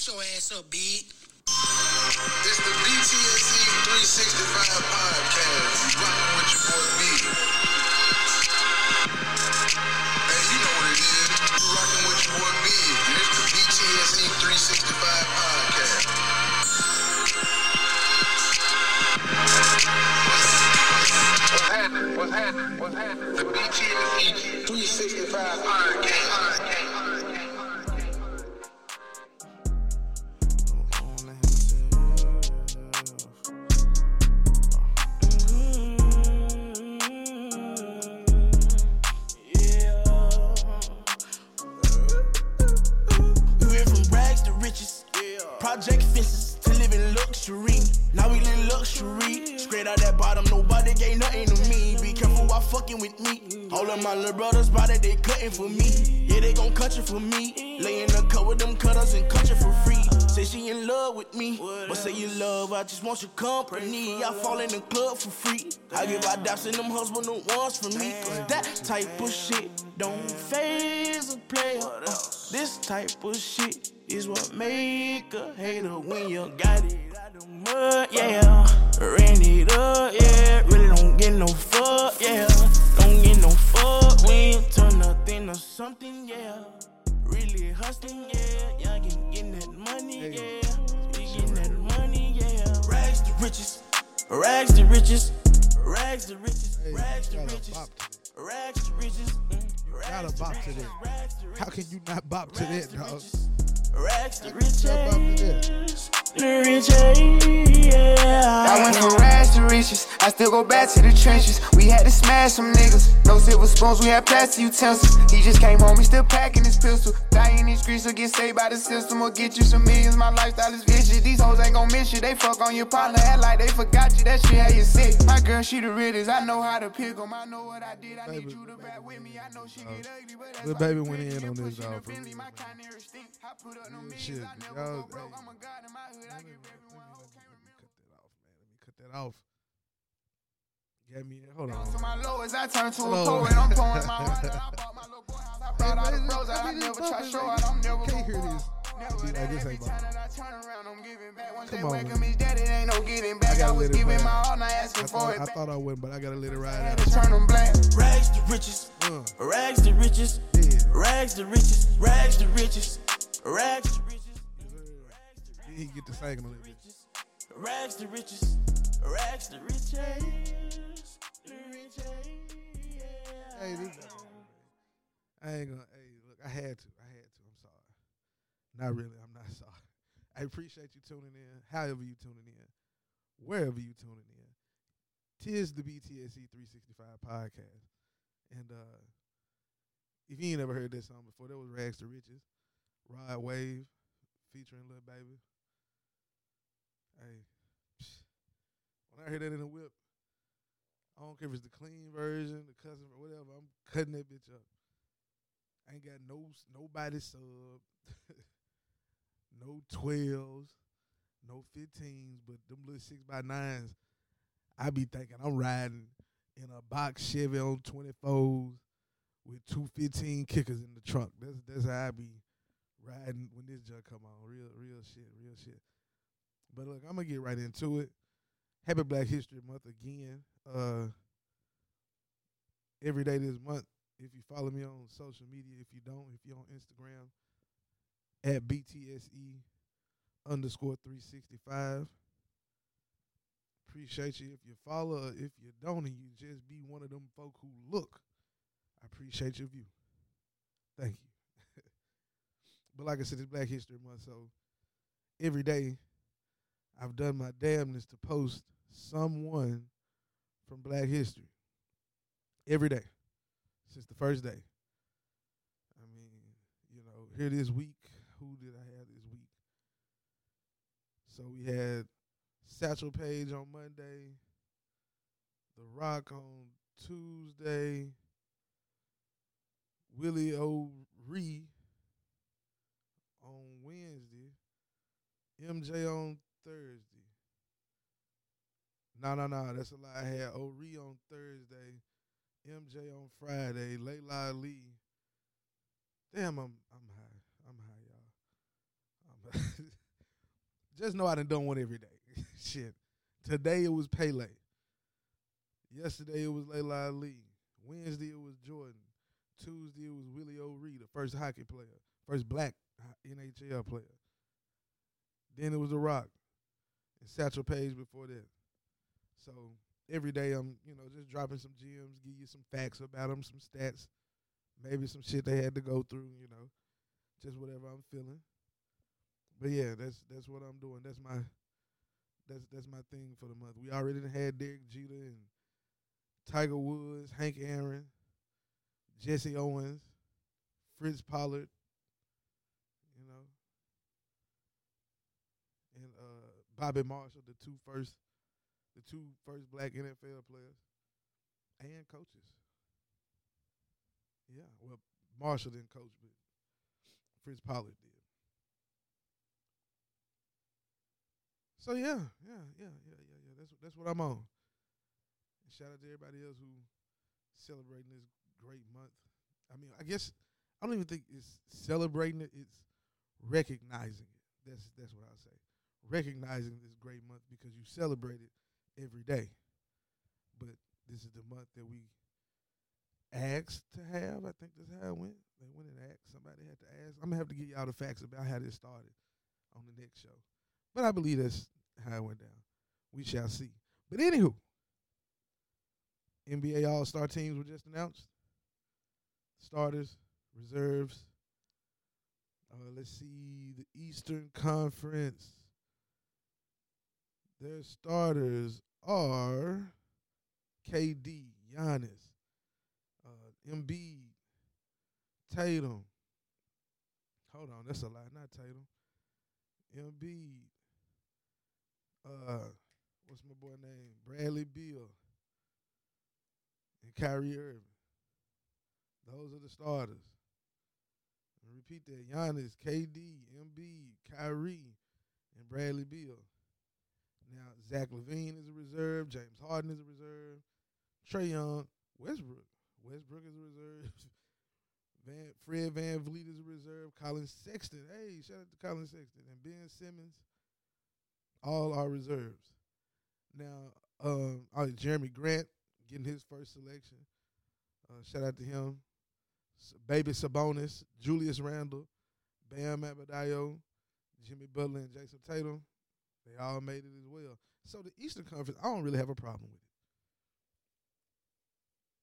Shut your ass up, big. It's the BTSE 365 podcast. You rockin' with your boy B. Hey, you know what it is. You rockin' with your boy B. And it's the BTSE 365 podcast. What's happening? What's happening? What's happening? The BTSE 365 podcast. Just want your company. I fall in the club for free. I give out daps and them husband the ones for me. Cause that type of shit don't phase a player. Uh, This type of shit is what make a hater when you got it out the mud, yeah. Ran it up, yeah. Really don't get no fuck, yeah. Don't get no fuck when turn nothing to something, yeah. Really hustling, yeah. Y'all getting, getting that money, yeah. Rags to riches, rags to riches, rags to riches, bop to this. rags to riches. Gotta rags bop to riches, that. How can you not bop to Rags that, dog? riches. Rags to How can you not bop to that? riches. Riches, yeah. I went from rags to riches. I still go back to the trenches. We had to smash some niggas. No silver spoons, we had plastic utensils. He just came home, he still packing his pistol. Die in these streets or get saved by the system or get you some millions. My lifestyle is vicious. These hoes ain't gon' miss you. They fuck on your partner, act like they forgot you. That shit had you sick. My girl, she the realest. I know how to pick 'em. I know what I did. I need Baby, you to back with me. I know she get uh, ugly, but that's Lil why Baby went in on this, push in dog, for Bentley. real. My kind of stink. I put up no Real millions. shit. Y'all- go broke. hey. I'm a god in my hood. I Let me, give everyone me- hope. Can't me cut that off, man. Let me cut that off. Get me. Hold To my lowest, I turn to a poet. I'm pouring my heart out. I bought my little boy house. I brought all the bros out. I mean, never it's try show out. I'm never Can't gon' hear this. Never Be like, that this every time that I turn around, I'm giving back. Once Come they on, welcome man. me, daddy ain't no getting I back. I gotta was giving ride. my all, not I asking for thought, it I thought I wouldn't, but I gotta let it ride Had out. to turn them black. Rags to riches, Uh, rags to riches, rags to riches, rags to riches, rags to riches, Then he get to singing a little bit. rags to riches, rags to riches. Hey, this I ain't gonna. Hey, look, I had to. I had to. I'm sorry. Not really. I'm not sorry. I appreciate you tuning in. However you tuning in, wherever you tuning in, tis the BTSE 365 podcast. And uh if you ain't never heard that song before, that was Rags to Riches, Rod Wave, featuring Lil Baby. Hey, when I heard that in the whip, I don't care if it's the clean version, the custom, or whatever. I'm cutting that bitch up. I ain't got no nobody sub, no twelves, no fifteens, but them little six by nines. I be thinking I'm riding in a box Chevy on twenty fours with two fifteen kickers in the trunk. That's that's how I be riding when this junk come on. Real real shit, real shit. But look, I'm gonna get right into it. Happy Black History Month again. Uh, every day this month. If you follow me on social media, if you don't, if you're on Instagram at BTSE underscore three sixty five. Appreciate you if you follow. or If you don't, and you just be one of them folk who look. I appreciate your view. Thank you. but like I said, it's Black History Month, so every day I've done my damnness to post someone from Black History every day since the first day. I mean, you know, here this week, who did I have this week? So we had Satchel Paige on Monday, The Rock on Tuesday, Willie O'Ree on Wednesday, MJ on Thursday. No, no, no, that's a lie. I had O'Ree on Thursday, MJ on Friday, Layla Lee. Damn, I'm I'm high. I'm high, y'all. I'm just know I done done one every day. Shit. Today it was Pele. Yesterday it was Layla Lee. Wednesday it was Jordan. Tuesday it was Willie O'Ree, the first hockey player, first black NHL player. Then it was The Rock and Satchel Paige before that. So every day I'm, you know, just dropping some gems, give you some facts about them, some stats, maybe some shit they had to go through, you know, just whatever I'm feeling. But yeah, that's that's what I'm doing. That's my that's that's my thing for the month. We already had Derek Jeter and Tiger Woods, Hank Aaron, Jesse Owens, Fritz Pollard, you know, and uh, Bobby Marshall, the two first, the two first black NFL players, and coaches. Yeah, well, Marshall didn't coach, but Fritz Pollard did. So yeah, yeah, yeah, yeah, yeah, yeah. That's that's what I'm on. And shout out to everybody else who celebrating this great month. I mean, I guess I don't even think it's celebrating it; it's recognizing it. That's that's what I'll say. Recognizing this great month because you celebrate it every day. But this is the month that we asked to have. I think that's how it went. They went and asked. Somebody had to ask. I'm gonna have to get y'all the facts about how this started on the next show. But I believe that's how it went down. We shall see. But anywho, NBA All Star teams were just announced. Starters, reserves. Uh, let's see the Eastern Conference. Their starters are KD, Giannis, uh, Embiid, Tatum. Hold on, that's a lot. not Tatum. Embiid, uh, what's my boy name? Bradley Beal and Kyrie Irving. Those are the starters. Repeat that: Giannis, KD, Embiid, Kyrie, and Bradley Beal. Now Zach LaVine is a reserve. James Harden is a reserve. Trae Young, Westbrook. Westbrook is a reserve. Fred Van Fred VanVleet is a reserve. Collin Sexton. Hey, shout out to Collin Sexton. And Ben Simmons all are reserves. Now, um, uh, Jerami Grant getting his first selection. Uh, shout out to him. Baby Sabonis, Julius Randle, Bam Adebayo, Jimmy Butler, and Jayson Tatum. They all made it as well. So the Eastern Conference, I don't really have a problem with it.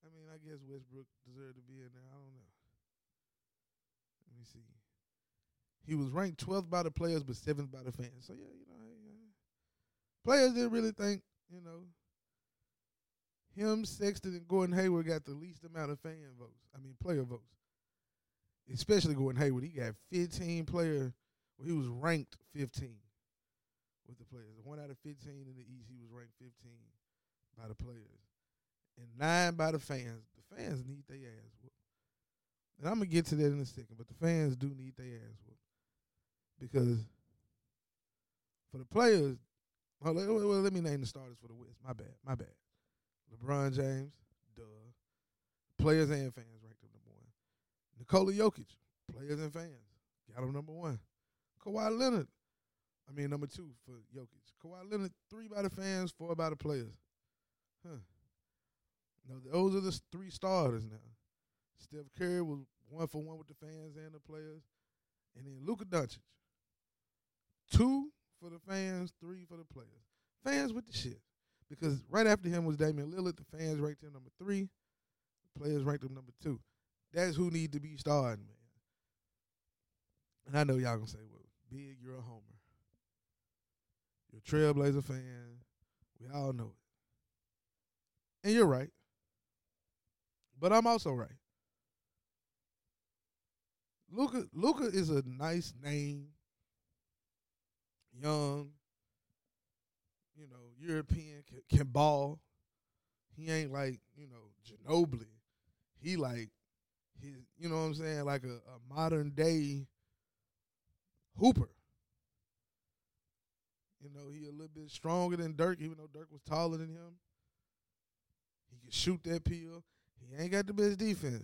I mean, I guess Westbrook deserved to be in there. I don't know. Let me see. He was ranked 12th by the players, but 7th by the fans. So yeah, you know, players didn't really think, you know, him, Sexton, and Gordon Hayward got the least amount of fan votes. I mean, player votes. Especially Gordon Hayward, he got 15 player. Well, he was ranked 15 with the players. One out of 15 in the East, he was ranked 15 by the players, and nine by the fans. The fans need their ass whooped. And I'm gonna get to that in a second, but the fans do need their ass whooped because for the players, well, let me name the starters for the West. My bad, my bad. LeBron James, duh. Players and fans ranked him number one. Nikola Jokic, players and fans got him number one. Kawhi Leonard, I mean number two for Jokic. Kawhi Leonard, three by the fans, four by the players. Huh. No, those are the three starters now. Steph Curry was one for one with the fans and the players, and then Luka Doncic, two for the fans, three for the players. Fans with the shit, because right after him was Damian Lillard. The fans ranked him number three, the players ranked him number two. That's who need to be starting, man. And I know y'all gonna say, "Well, Big, you're a homer. You're a Trailblazer fan. We all know it, and you're right." But I'm also right. Luka Luka is a nice name. Young, you know, European can, can ball. He ain't like, you know, Ginobili. He like his you know what I'm saying, like a, a modern day hooper. You know, he a little bit stronger than Dirk, even though Dirk was taller than him. He can shoot that peel. He ain't got the best defense.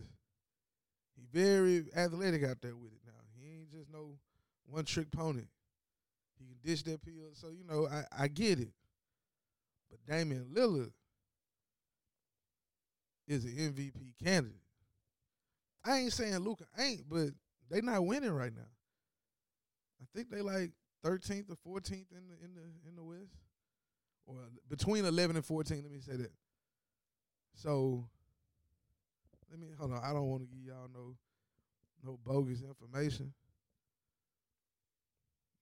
He very athletic out there with it now. He ain't just no one trick pony. He can dish that pill. So you know, I I get it. But Damian Lillard is an MVP candidate. I ain't saying Luka ain't, but they not winning right now. I think they like 13th or 14th in the in the in the West, or between 11 and 14. Let me say that. So let me hold on. I don't want to give y'all no no bogus information.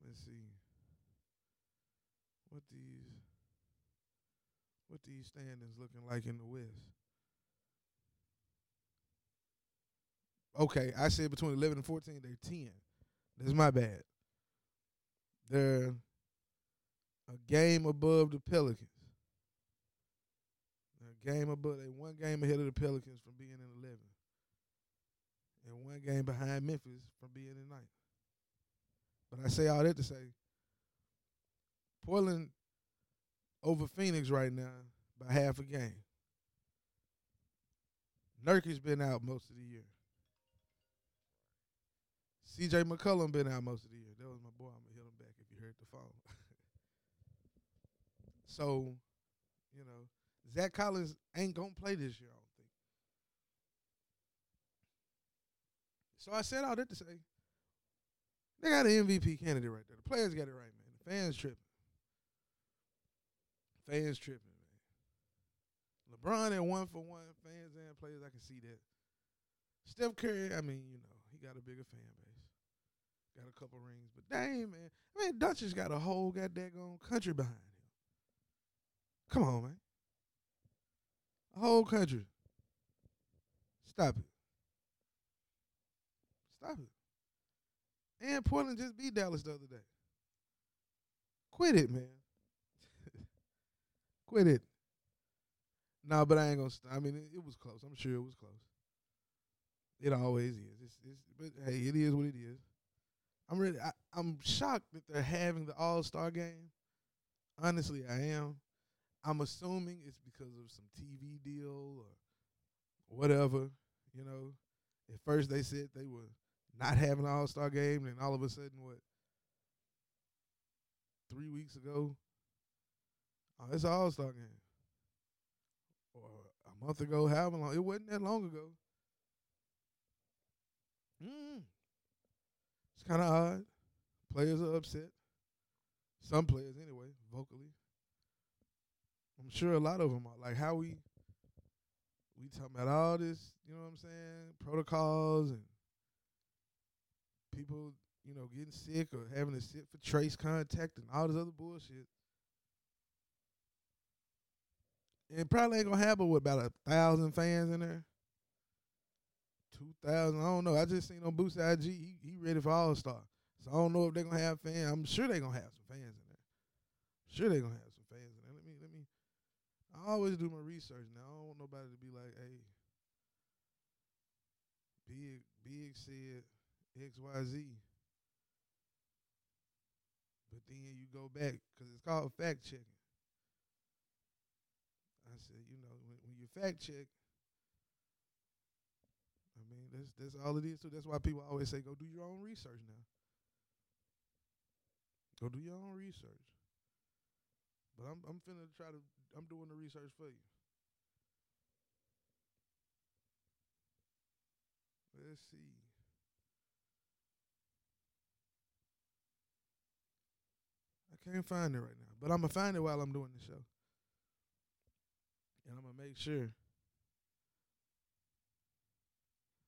Let's see what these what these standings looking like in the West. Okay, I said between 11 and 14, they're 10. That's my bad. They're a game above the Pelicans. They're a game above, they one game ahead of the Pelicans from being in 11. And one game behind Memphis from being in ninth. But I say all that to say Portland over Phoenix right now by half a game. Nurkic's been out most of the year. CJ McCollum been out most of the year. That was my boy. I'm gonna hit him back if you heard the phone. so, you know, Zach Collins ain't gonna play this year. I don't think. So I said all that to say, they got an MVP candidate right there. The players got it right, man. The fans tripping. Fans tripping, man. LeBron at one for one, fans and players. I can see that. Steph Curry, I mean, you know, he got a bigger fan base. Got a couple rings, but damn, man. I mean, Dutch has got a whole goddamn country behind him. Come on, man. A whole country. Stop it. Stop it. And Portland just beat Dallas the other day. Quit it, man. Quit it. No, but I ain't gonna. St- I mean, it, it was close. I'm sure it was close. It always is. It's, it's, but hey, it is what it is. I'm really. I, I'm shocked that they're having the All Star game. Honestly, I am. I'm assuming it's because of some TV deal or whatever. You know, at first they said they were not having an All Star game, and all of a sudden, what? Three weeks ago, oh, it's an All Star game. Or a month ago, however long. It wasn't that long ago. Mm. It's kind of odd. Players are upset. Some players, anyway, vocally. I'm sure a lot of them are. Like how we we talking about all this, you know what I'm saying? Protocols and people, you know, getting sick or having to sit for trace contact and all this other bullshit. It probably ain't gonna happen with about a thousand fans in there. Two thousand, I don't know. I just seen on Boost IG, he, he ready for All Star. So I don't know if they're gonna have fans. I'm sure they're gonna have some fans in there. Sure they're gonna have some fans in there. Let me let me I always do my research now. I don't want nobody to be like, hey, Big Big said XYZ. But then you go back because it's called fact checking. I said, you know, when, when you fact check, that's that's all it is. So that's why people always say, go do your own research now. Go do your own research. But I'm I'm finna try to I'm doing the research for you. Let's see. I can't find it right now, but I'm gonna find it while I'm doing the show, and I'm gonna make sure.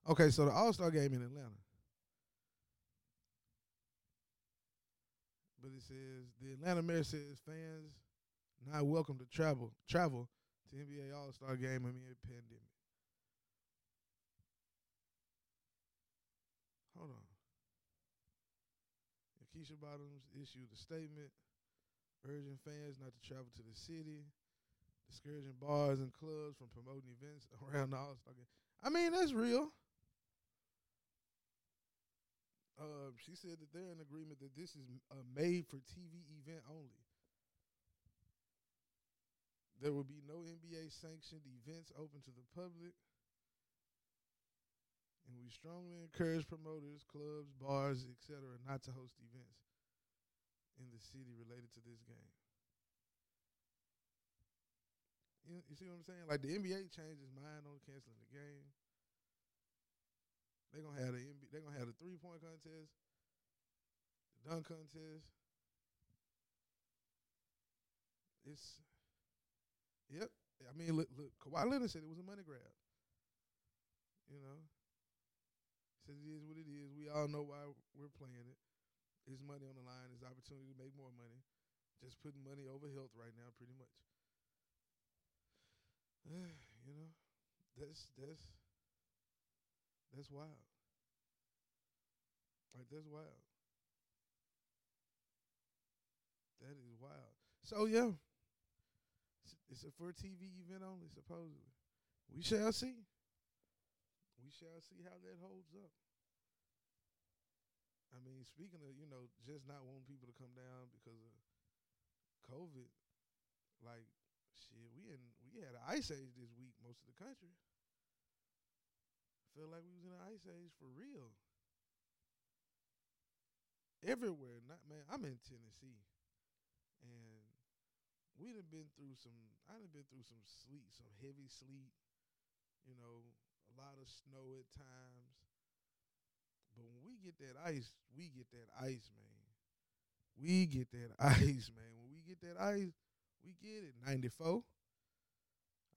Okay, so the All Star game in Atlanta. But it says the Atlanta mayor says fans not welcome to travel travel to NBA All Star game amid pandemic. Hold on. Keisha Bottoms issued a statement urging fans not to travel to the city, discouraging bars and clubs from promoting events around the All Star game. I mean, that's real. Uh, she said that they're in agreement that this is a made for TV event only. There will be no NBA sanctioned events open to the public. And we strongly encourage promoters, clubs, bars, etc., not to host events in the city related to this game. You, you see what I'm saying? Like the NBA changed its mind on canceling the game. They gonna have the they gonna have the three point contest, the dunk contest. It's yep. I mean, look, look, Kawhi Leonard said it was a money grab. You know, says it is what it is. We all know why we're playing it. It's money on the line. It's opportunity to make more money. Just putting money over health right now, pretty much. you know, that's that's that's wild. Like that's wild. That is wild. So yeah, it's, a for TV event only, supposedly. We shall see. We shall see how that holds up. I mean, speaking of, you know, just not wanting people to come down because of COVID, like shit, we in we had an ice age this week, most of the country. Feel like we was in an ice age for real. Everywhere, not man. I'm in Tennessee, and we done been through some. I done been through some sleet, some heavy sleet. You know, a lot of snow at times. But when we get that ice, we get that ice, man. We get that ice, man. When we get that ice, we get it. 94.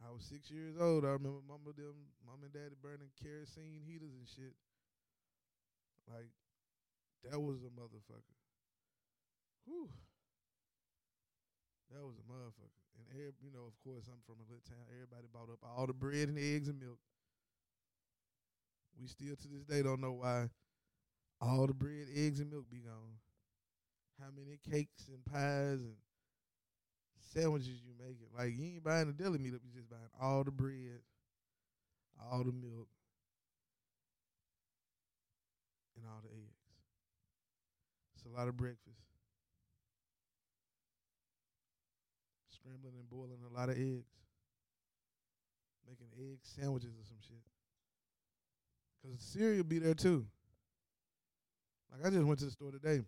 I was six years old. I remember mama them, mom and daddy burning kerosene heaters and shit. Like, that was a motherfucker. Whew. That was a motherfucker. And every, you know, of course, I'm from a little town. Everybody bought up all the bread and eggs and milk. We still to this day don't know why all the bread, eggs, and milk be gone. How many cakes and pies and sandwiches you making? Like you ain't buying the deli meat up, you just buying all the bread, all the milk, and all the eggs. It's a lot of breakfast. Scrambling and boiling a lot of eggs. Making egg sandwiches or some shit. Cause cereal be there too. Like I just went to the store today.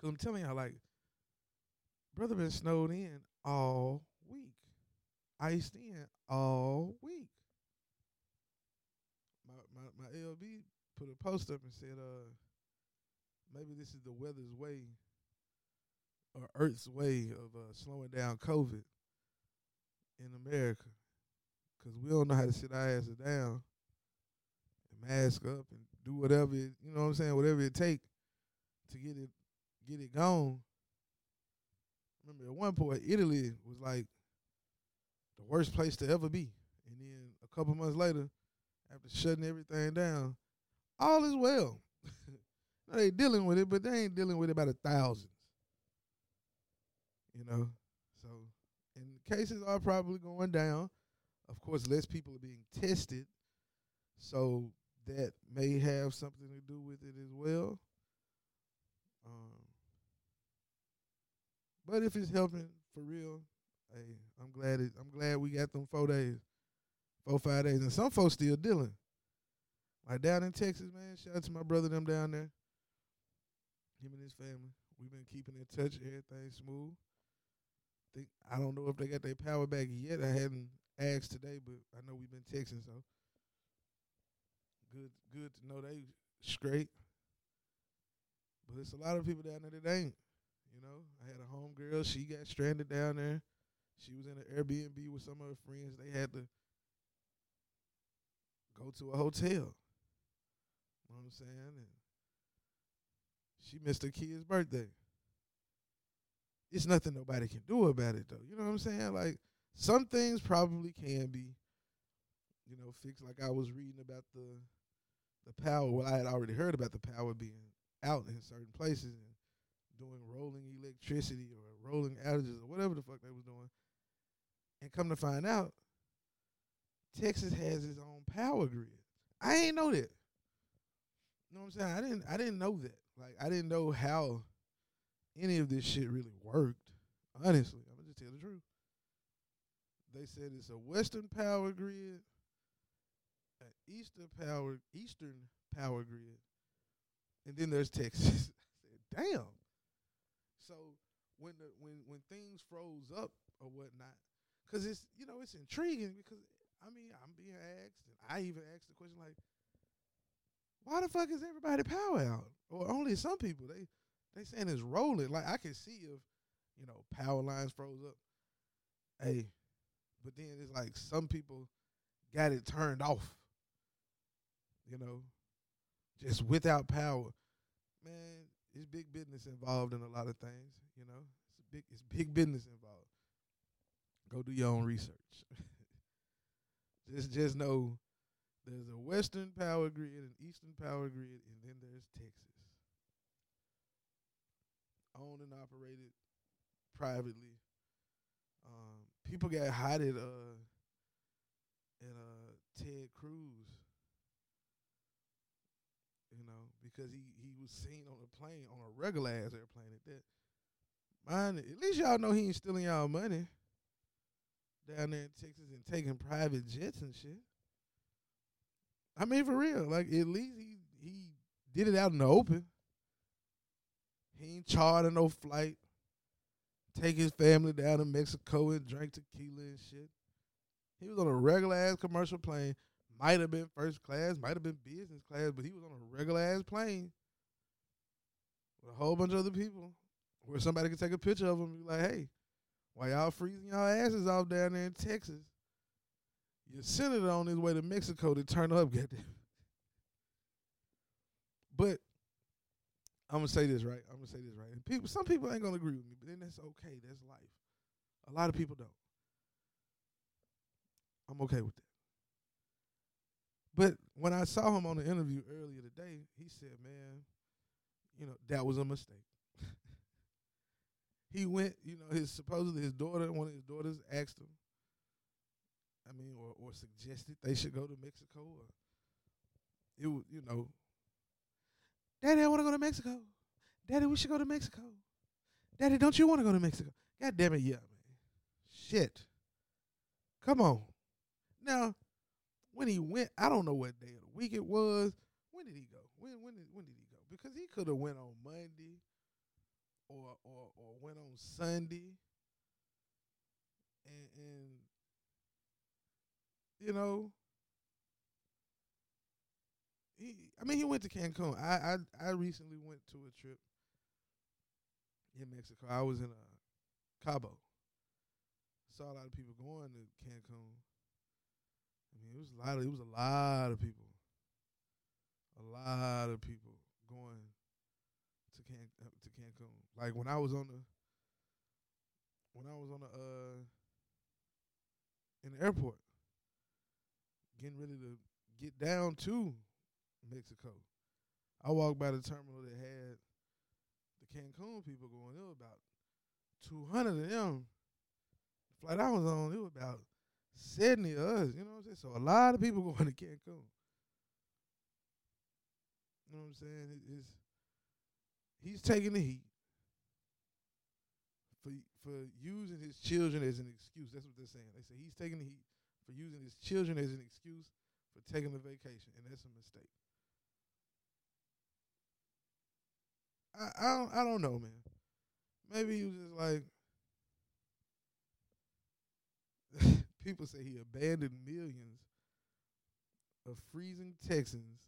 Cause I'm telling y'all, like, brother been snowed in all week, iced in all week. My my my LB put a post up and said, uh, maybe this is the weather's way or Earth's way of uh, slowing down COVID in America, cause we don't know how to sit our asses down and mask up and do whatever it, you know what I'm saying, whatever it take to get it get it gone. Remember at one point Italy was like the worst place to ever be. And then a couple months later, after shutting everything down, all is well. now they dealing with it, but they ain't dealing with it by the thousands. You know? So and cases are probably going down. Of course, less people are being tested. So that may have something to do with it as well. Um, but if it's helping for real, hey, I'm glad it. I'm glad we got them four days, four five days, and some folks still dealing. Like down in Texas, man. Shout out to my brother them down there. Him and his family. We've been keeping in touch. Everything smooth. Think I don't know if they got their power back yet. I hadn't asked today, but I know we've been texting, so good good to know they straight. But it's a lot of people down there that ain't. You know, I had a homegirl. She got stranded down there. She was in an Airbnb with some of her friends. They had to go to a hotel. You know what I'm saying? And she missed her kid's birthday. It's nothing nobody can do about it though. You know what I'm saying? Like some things probably can be, you know, fixed. Like I was reading about the the power. Well, I had already heard about the power being out in certain places and doing rolling electricity or rolling outages or whatever the fuck they was doing. And come to find out, Texas has its own power grid. I ain't know that. You know what I'm saying? I didn't I didn't know that. Like I didn't know how any of this shit really worked. Honestly, I'm gonna just tell the truth. They said it's a Western power grid, an Eastern power Eastern power grid, and then there's Texas. I said, damn. So when the when when things froze up or whatnot, because it's you know it's intriguing because I mean I'm being asked and I even asked the question like, why the fuck is everybody power out? Or only some people they they saying it's rolling. Like I can see if you know power lines froze up, hey, but then it's like some people got it turned off, you know, just without power, man. It's big business involved in a lot of things, you know. It's big it's big business involved. Go do your own research. just just know there's a Western power grid, an Eastern power grid, and then there's Texas. Owned and operated privately. Um, people got hot at uh at uh Ted Cruz. You know, because he seen on a plane on a regular ass airplane at that. Mine, at least y'all know he ain't stealing y'all money down there in Texas and taking private jets and shit. I mean, for real, like at least he he did it out in the open. He ain't chartered no flight. Take his family down to Mexico and drink tequila and shit. He was on a regular ass commercial plane. Might have been first class, might have been business class, but he was on a regular ass plane with a whole bunch of other people where somebody could take a picture of them and be like, hey, while y'all freezing y'all asses off down there in Texas, your senator on his way to Mexico to turn up, goddamn. But I'm gonna say this right. I'm gonna say this right. And people, some people ain't gonna agree with me, but then that's okay. That's life. A lot of people don't. I'm okay with that. But when I saw him on the interview earlier today, he said, "Man, you know that was a mistake." he went, you know, his supposedly his daughter, one of his daughters, asked him. I mean, or or suggested they should go to Mexico, or it was, you know, Daddy, I want to go to Mexico. Daddy, we should go to Mexico. Daddy, don't you want to go to Mexico? God damn it, yeah, man. Shit. Come on. Now, when he went, I don't know what day of the week it was. When did he go? When when did when did he? Because he could have went on Monday or or or went on Sunday. And and you know, he I mean he went to Cancun. I I I recently went to a trip in Mexico. I was in a Cabo. Saw a lot of people going to Cancun. I mean, it was a lot of it was a lot of people. A lot of people going to Can uh, to Cancun. Like when I was on the when I was on the uh in the airport, getting ready to get down to Mexico. I walked by the terminal that had the Cancun people going. There were about two hundred of them. The flight I was on, it was about seventy of us. You know what I'm saying? So a lot of people going to Cancun. You know what I'm saying? It, it's he's taking the heat for for using his children as an excuse. That's what they're saying. They say he's taking the heat for using his children as an excuse for taking a vacation, and that's a mistake. I I don't I don't know, man. Maybe he was just like people say he abandoned millions of freezing Texans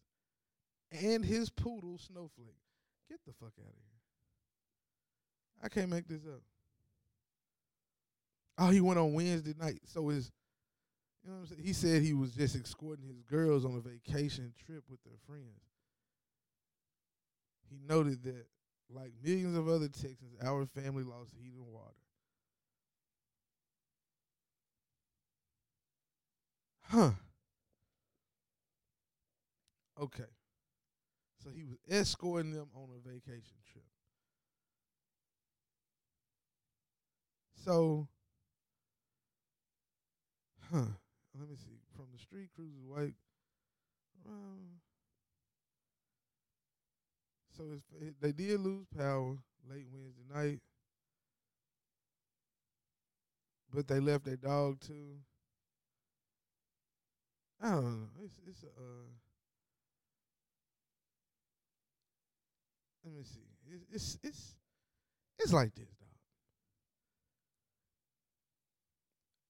and his poodle Snowflake. Get the fuck out of here. I can't make this up. Oh, he went on Wednesday night. So his you know what I'm saying? He said he was just escorting his girls on a vacation trip with their friends. He noted that like millions of other Texans, our family lost heat and water. Huh. Okay. So he was escorting them on a vacation trip. So, huh. Let me see. From the street cruises white. Um, so it's, it, they did lose power late Wednesday night, but they left their dog too. I don't know. It's it's a. Uh, let me see. It's it's it's It's like this, dog.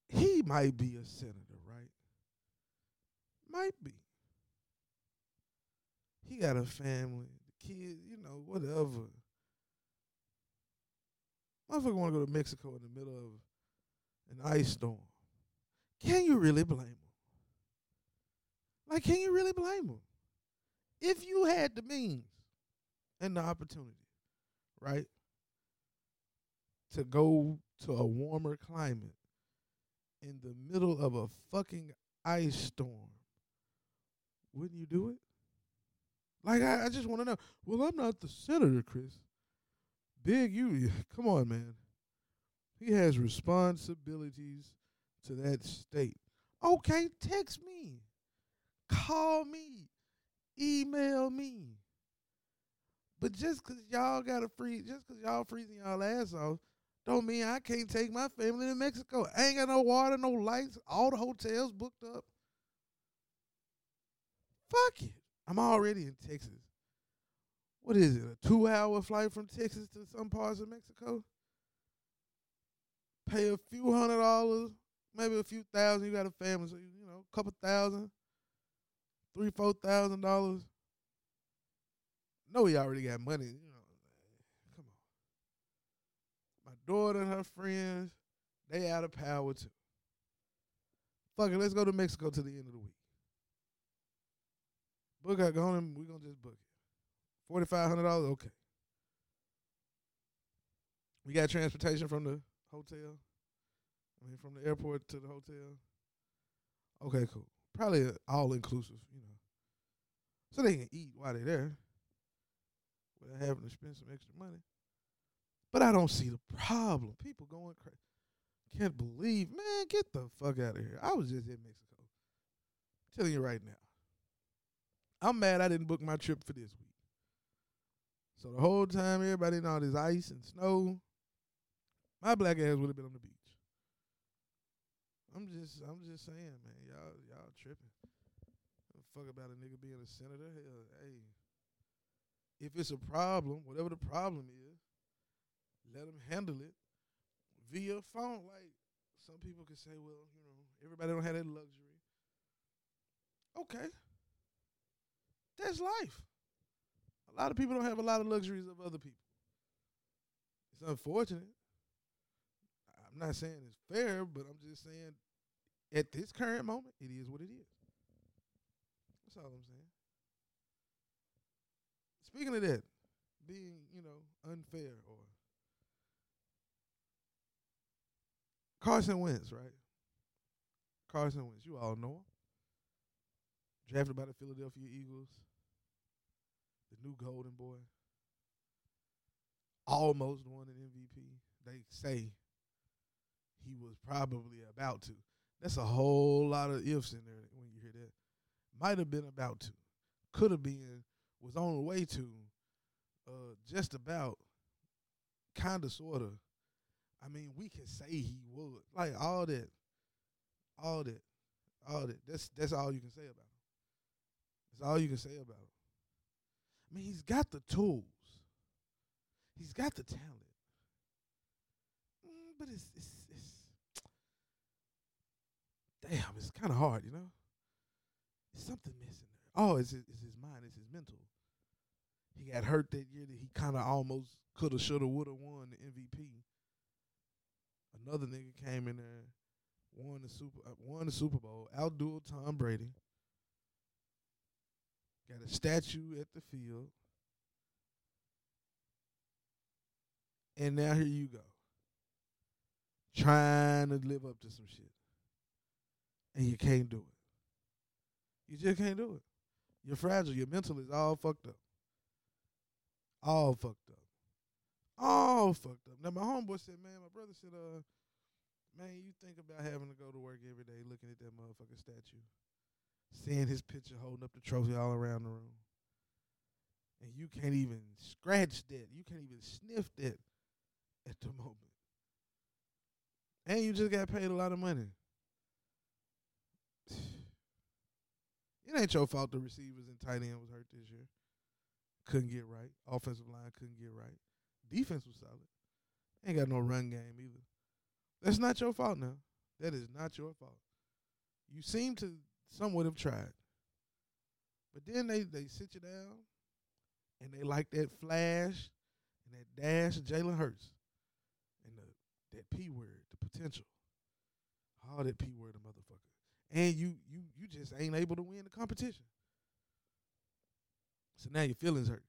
He might be a senator, right? Might be. He got a family, kids, you know, whatever. Motherfucker want to go to Mexico in the middle of an ice storm. Can you really blame him? Like, can you really blame him? If you had the means and the opportunity, right, to go to a warmer climate in the middle of a fucking ice storm, wouldn't you do it? Like, I, I just want to know. Well, I'm not the senator, Chris. Big, you, come on, man. He has responsibilities to that state. Okay, text me, call me, email me. But just cause y'all got a free, just cause y'all freezing y'all ass off, don't mean I can't take my family to Mexico. I ain't got no water, no lights, all the hotels booked up. Fuck it. I'm already in Texas. What is it? A two hour flight from Texas to some parts of Mexico? Pay a few hundred dollars, maybe a few thousand. You got a family, so you, you know, a couple thousand, three, four thousand dollars. No, he already got money. You know, come on. My daughter and her friends, they out of power too. Fuck it, let's go to Mexico to the end of the week. Book it, go on, we're gonna just book it. Forty five hundred dollars, okay. We got transportation from the hotel. I mean, from the airport to the hotel. Okay, cool. Probably all inclusive, you know, so they can eat while they're there without having to spend some extra money. But I don't see the problem. People going crazy. Can't believe, man, get the fuck out of here. I was just in Mexico. I'm telling you right now. I'm mad I didn't book my trip for this week. So the whole time everybody in all this ice and snow, my black ass would have been on the beach. I'm just I'm just saying, man, y'all y'all tripping. Fuck about a nigga being a senator. Hell, hey. If it's a problem, whatever the problem is, let them handle it via phone. Like some people could say, well, you know, everybody don't have that luxury. Okay. That's life. A lot of people don't have a lot of luxuries of other people. It's unfortunate. I'm not saying it's fair, but I'm just saying at this current moment, it is what it is. That's all I'm saying. Speaking of that, being, you know, unfair or Carson Wentz, right? Carson Wentz, you all know him. Drafted by the Philadelphia Eagles, the new Golden Boy. Almost won an MVP. They say he was probably about to. That's a whole lot of ifs in there when you hear that. Might have been about to. Could have been. Was on the way to. Uh, just about. Kind of, sort of. I mean, we can say he would. Like all that, all that, all that. That's that's all you can say about him. That's all you can say about him. I mean, he's got the tools. He's got the talent. Mm, but it's it's it's damn, it's kind of hard, you know. There's something missing there. Oh, it's it's his mind. It's his mental. He got hurt that year that he kind of almost could have, should have, would have won the MVP. Another nigga came in there, won the super, uh, won the Super Bowl, outdueled Tom Brady. Got a statue at the field. And now here you go. Trying to live up to some shit. And you can't do it. You just can't do it. You're fragile. Your mental is all fucked up. All fucked up. All fucked up. Now my homeboy said, man, my brother said, uh, man, you think about having to go to work every day looking at that motherfucking statue seeing his picture holding up the trophy all around the room. And you can't even scratch that. You can't even sniff that at the moment. And you just got paid a lot of money. It ain't your fault the receivers and tight end was hurt this year. Couldn't get right. Offensive line couldn't get right. Defense was solid. Ain't got no run game either. That's not your fault now. That is not your fault. You seem to somewhat have tried. But then they, they sit you down and they like that flash and that dash of Jalen Hurts and the, that P word, the potential. All that P word, a motherfucker. And you you you just ain't able to win the competition. So now your feelings hurt.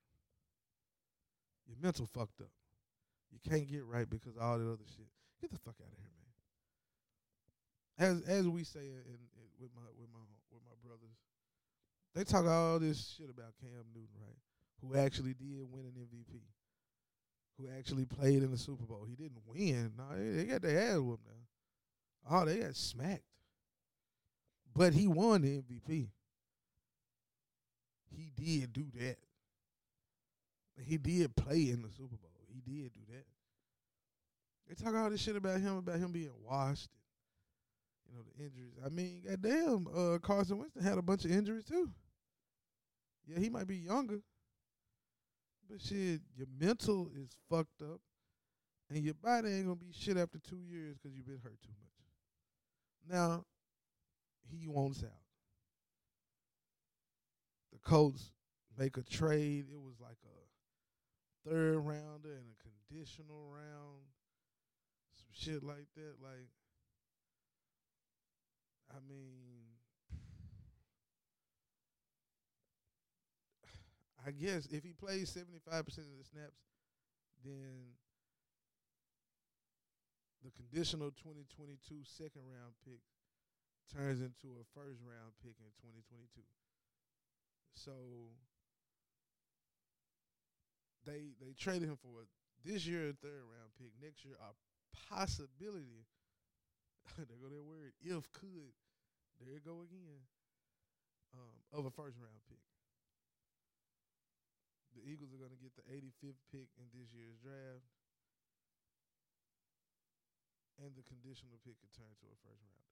Your mental fucked up. You can't get right because of all that other shit. Get the fuck out of here, man. As as we say in, in, with my with my with my brothers, they talk all this shit about Cam Newton, right? Who actually did win an MVP. Who actually played in the Super Bowl. He didn't win. No, they, they got their ass whooped now. Oh, they got smacked. But he won the MVP. He did do that. He did play in the Super Bowl. He did do that. They talk all this shit about him, about him being washed, and, you know, the injuries. I mean, goddamn, uh, Carson Wentz had a bunch of injuries too. Yeah, he might be younger, but shit, your mental is fucked up, and your body ain't gonna be shit after two years because you've been hurt too much. Now, he wants out. The make a trade. It was like a third rounder and a conditional round, some shit like that. Like, I mean, I guess if he plays seventy five percent of the snaps, then the conditional 2022 second round pick turns into a first round pick in 2022. So they they traded him for this year a third round pick, next year a possibility. there go that word. If could, there you go again. Um, of a first round pick. The Eagles are going to get the 85th pick in this year's draft, and the conditional pick could turn to a first rounder.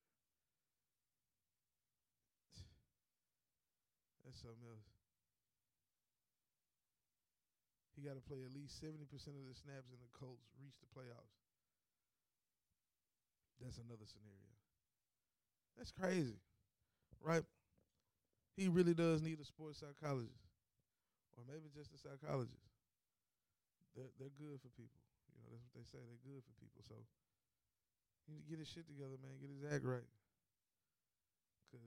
That's something else. He got to play at least 70% of the snaps in the Colts reach the playoffs. That's another scenario. That's crazy, right? He really does need a sports psychologist, or maybe just a psychologist. They're they're good for people. You know, that's what they say. They're good for people. So he need to get his shit together, man. Get his act right. Cause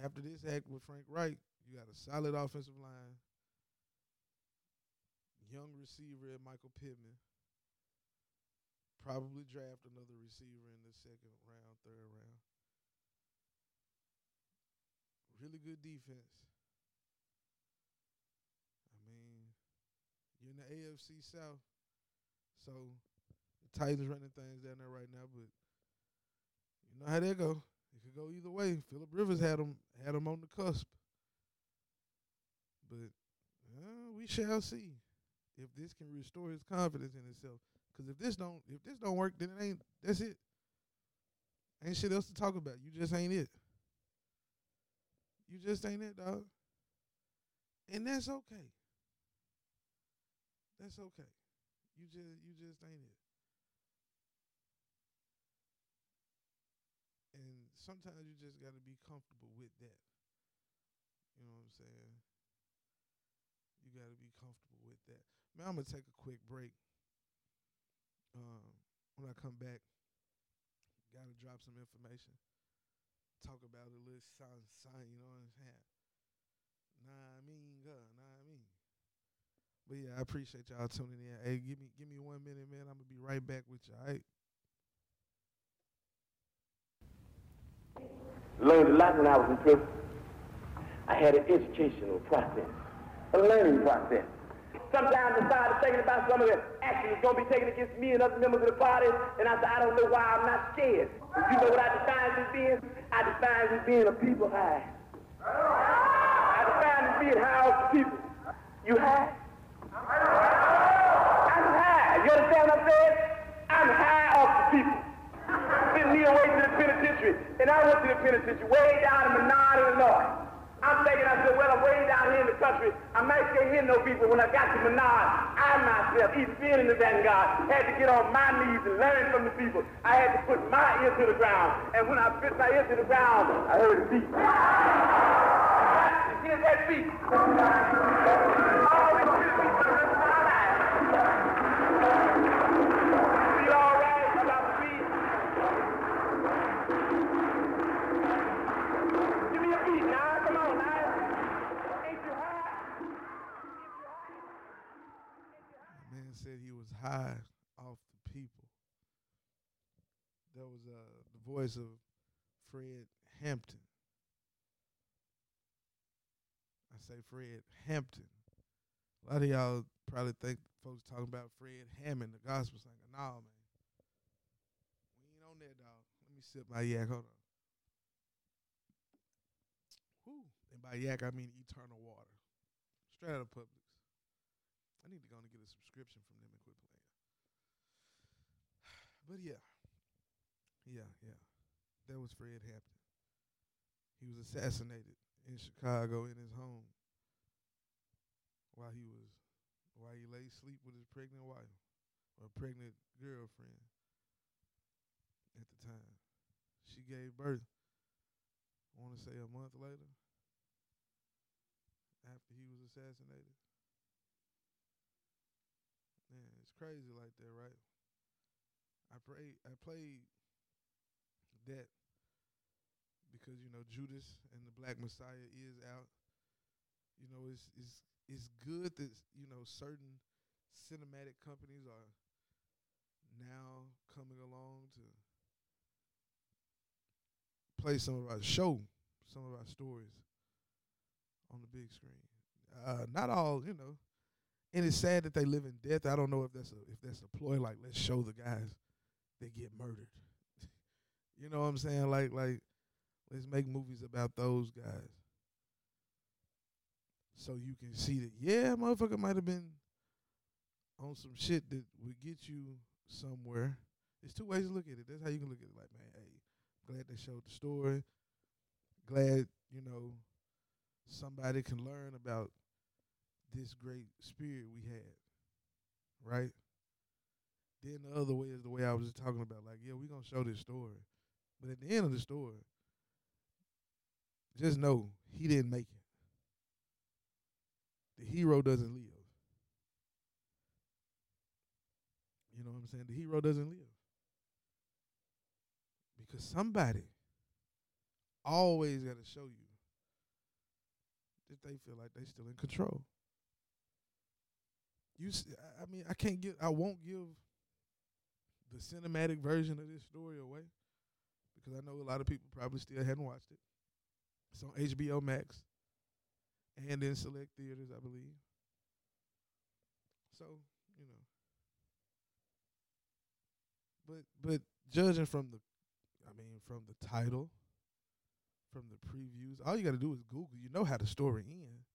after this act with Frank Reich, you got a solid offensive line, young receiver at Michael Pittman. Probably draft another receiver in the second round, third round. Really good defense. I mean, you're in the AFC South, so the Titans running things down there right now, but you know how they go. It could go either way. Philip Rivers had him had him on the cusp, but uh, we shall see if this can restore his confidence in himself. Because if this don't if this don't work, then it ain't. That's it. Ain't shit else to talk about. You just ain't it. You just ain't it, dog. And that's okay. That's okay. You just you just ain't it. Sometimes you just got to be comfortable with that. You know what I'm saying? You got to be comfortable with that. Man, I'm gonna take a quick break. Um, when I come back, gotta drop some information. Talk about a little sign, sign. You know what I'm saying? Nah, I mean, God, nah, I mean. But yeah, I appreciate y'all tuning in. Hey, give me give me one minute, man. I'm gonna be right back with you. All right. Learned a lot when I was in prison. I had an educational process, a learning process. Sometimes I started thinking about some of the actions going to be taken against me and other members of the party, and I said, I don't know why I'm not scared. But you know what I define as being? I define as being a people high. I define as being high off the people. You high? I'm high. You understand what I'm saying? I'm high off the people. Away to the penitentiary, and I went to the penitentiary way down in Menard, Illinois. I'm thinking, I said, well, I'm way down here in the country. I might can't hear no people. When I got to Menard, I myself, even being in the vanguard, had to get on my knees and learn from the people. I had to put my ear to the ground. And when I put my ear to the ground, I heard a beat. Here's that beat. Fred Hampton. A lot of y'all probably think folks talking about Fred Hammond, the gospel singer. Nah, man. We ain't on that, dog. Let me sip my yak. Hold on. Whew. And by yak, I mean eternal water. Straight out of Publix. I need to go and get a subscription from them and quit playing. But yeah. Yeah, yeah. That was Fred Hampton. He was assassinated in Chicago in his home while he was while he lay asleep with his pregnant wife or pregnant girlfriend at the time. She gave birth, I want to say a month later, after he was assassinated. Man, it's crazy like that, right? I pray I played that because you know Judas and the Black Messiah is out. You know, it's it's it's good that you know certain cinematic companies are now coming along to play some of our show, some of our stories on the big screen. Uh, not all, you know, and it's sad that they live in death. I don't know if that's a if that's a ploy. Like, let's show the guys that get murdered. you know what I'm saying? Like, like let's make movies about those guys, so you can see that yeah, motherfucker might have been on some shit that would get you somewhere. There's two ways to look at it. That's how you can look at it. Like, man, hey, glad they showed the story. Glad you know somebody can learn about this great spirit we had, right? Then the other way is the way I was just talking about. Like, yeah, we're gonna show this story, but at the end of the story, just know he didn't make it. The hero doesn't live. You know what I'm saying? The hero doesn't live because somebody always got to show you that they feel like they still in control. You, I mean, I can't give, I won't give the cinematic version of this story away because I know a lot of people probably still hadn't watched it. It's on HBO Max and in select theaters, I believe. So you know, but but judging from the, I mean, from the title, from the previews, all you got to do is Google. You know how the story ends.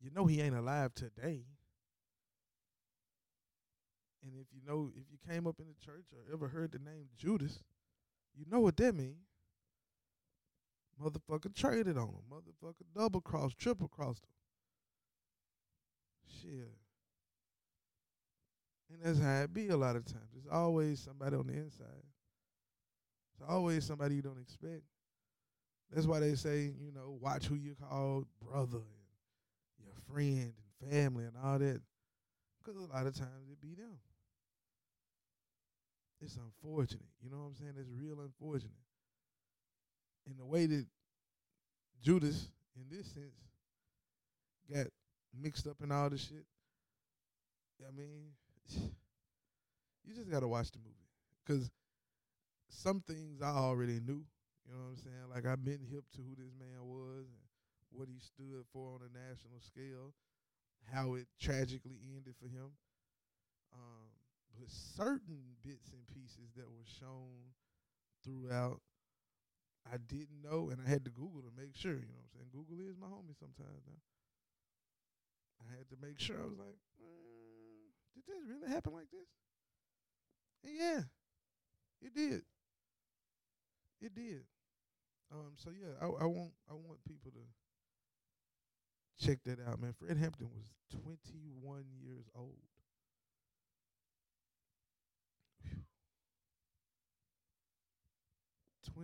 You know he ain't alive today. And if you know, if you came up in the church or ever heard the name Judas, you know what that means. Motherfucker traded on him. Motherfucker double crossed, triple crossed him. Shit. And that's how it be a lot of times. There's always somebody on the inside. There's always somebody you don't expect. That's why they say, you know, watch who you call brother and your friend and family and all that. Because a lot of times it be them. It's unfortunate. You know what I'm saying? It's real unfortunate. And the way that Judas, in this sense, got mixed up in all this shit, I mean, you just got to watch the movie. Because some things I already knew. You know what I'm saying? Like, I've been hip to who this man was and what he stood for on a national scale, how it tragically ended for him. Um, but certain bits and pieces that were shown throughout, I didn't know, and I had to Google to make sure. You know what I'm saying? Google is my homie sometimes now. I had to make sure. I was like, mm, did this really happen like this? And yeah, it did. It did. Um. So yeah, I, I want I want people to check that out, man. Fred Hampton was 21 years old.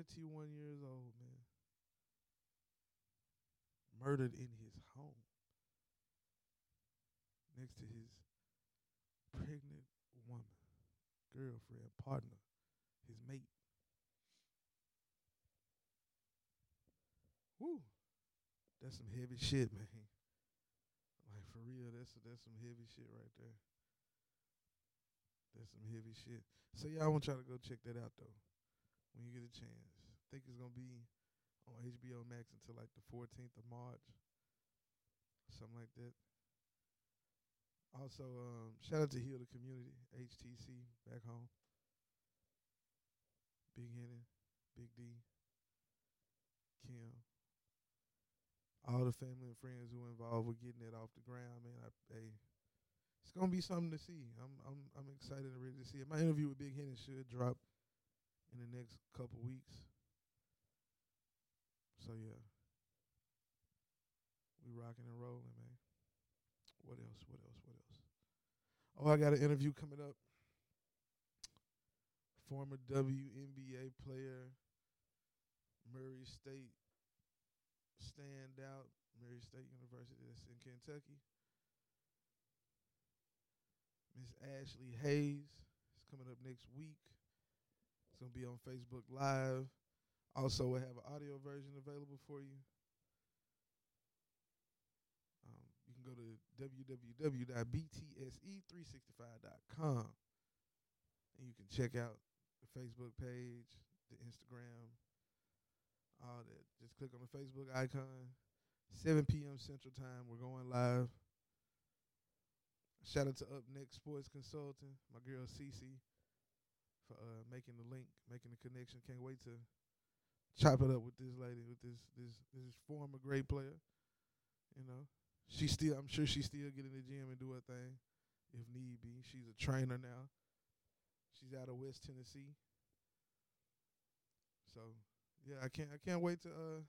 21 years old, man. Murdered in his home next to his pregnant woman, girlfriend, partner, his mate. Woo. That's some heavy shit, man. Like for real, that's that's some heavy shit right there. That's some heavy shit. So I want y'all to go check that out though. When you get a chance. think it's gonna be on HBO Max until like the fourteenth of March. Something like that. Also, um, shout out to Heal the Community, HTC back home. Big Henny, Big D, Kim, all the family and friends who were involved with getting it off the ground, man. I, hey, it's gonna be something to see. I'm I'm I'm excited and ready to see it. My interview with Big Henny should drop in the next couple weeks. So yeah, we rocking and rolling, man. What else? What else? What else? Oh, I got an interview coming up. Former WNBA player, Murray State standout, Murray State University, that's in Kentucky. Miss Ashley Hayes is coming up next week. It's gonna be on Facebook Live. Also, we'll have an audio version available for you. Um, you can go to www.btse365.com and you can check out the Facebook page, the Instagram, all that. Just click on the Facebook icon. 7 p.m. Central Time. We're going live. Shout out to Up Next Sports Consulting, my girl Cece, for uh, making the link, making the connection. Can't wait to chop it up with this lady, with this this this former great player. You know, she still, I'm sure she still get in the gym and do her thing, if need be. She's a trainer now. She's out of West Tennessee. So yeah, I can't I can't wait to uh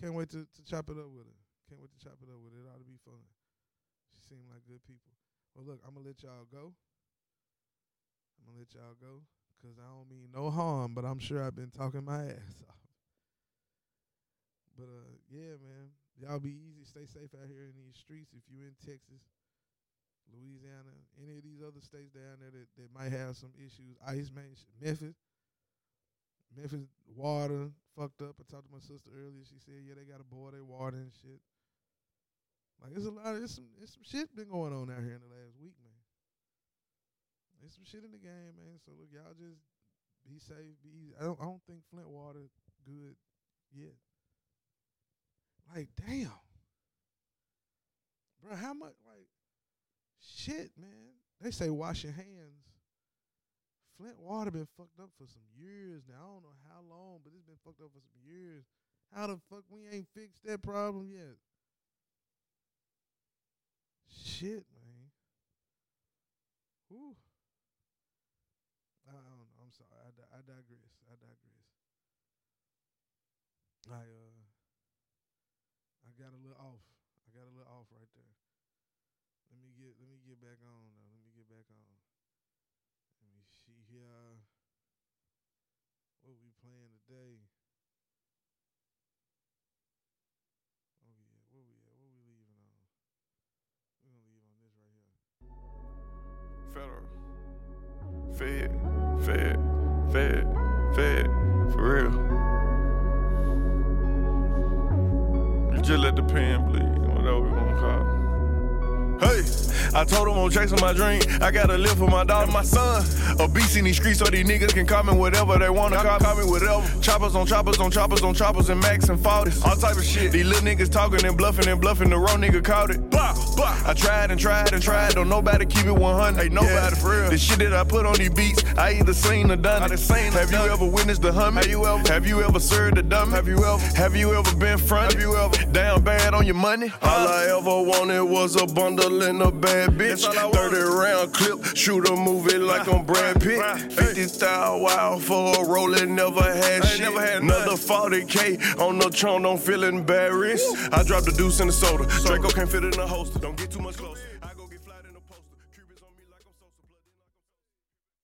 can't wait to, to chop it up with her. Can't wait to chop it up with her. It ought to be fun. She seemed like good people. Well, look, I'm gonna let y'all go. I'm gonna let y'all go because I don't mean no harm, but I'm sure I've been talking my ass off. But uh, yeah, man, y'all be easy. Stay safe out here in these streets. If you're in Texas, Louisiana, any of these other states down there that, that might have some issues, Ice Man, Memphis, Memphis water fucked up. I talked to my sister earlier. She said, yeah, they got to boil their water and shit. Like it's a lot. Of, it's some. It's some shit been going on out here in the last week. There's some shit in the game, man. So look, y'all just be safe. Be easy. I don't. I don't think Flint water good yet. Like damn, bro. How much? Like shit, man. They say wash your hands. Flint water been fucked up for some years now. I don't know how long, but it's been fucked up for some years. How the fuck we ain't fixed that problem yet? Shit, man. Whew. I don't know. I'm sorry. I, digress. I digress. I uh, I got a little off. I got a little off right there. Let me get let me get back on though. Let me get back on. Let me see here. What we playing today? Fed, for real. You just let the pen bleed, whatever we wanna call it. Hey, I told him I'm chasing my dream. I gotta live for my daughter, my son. A beast in these streets so these niggas can call me whatever they wanna call, call me whatever. Choppers on choppers on choppers on choppers and max and 40s. All type of shit. These little niggas talking and bluffing and bluffing. The wrong nigga caught it. Blah, blah. I tried and tried and tried. Don't nobody keep it 100. Ain't nobody yeah. for real. The shit that I put on these beats, I either seen or done it. Seen have you ever witnessed the humming? Have you ever? Have you ever served the dumb? Have you ever? Have you ever been front? Have you ever? Down bad on your money? All I ever wanted was a bundle in a bag bad bitch. 30 round clip, shoot a movie like I'm Brad Pitt. 50,000 wild for a rolling, never had shit. never had Another 40K on the trunk, don't feel embarrassed. I dropped the deuce in the soda. Draco can't fit in the holster, don't get too much closer.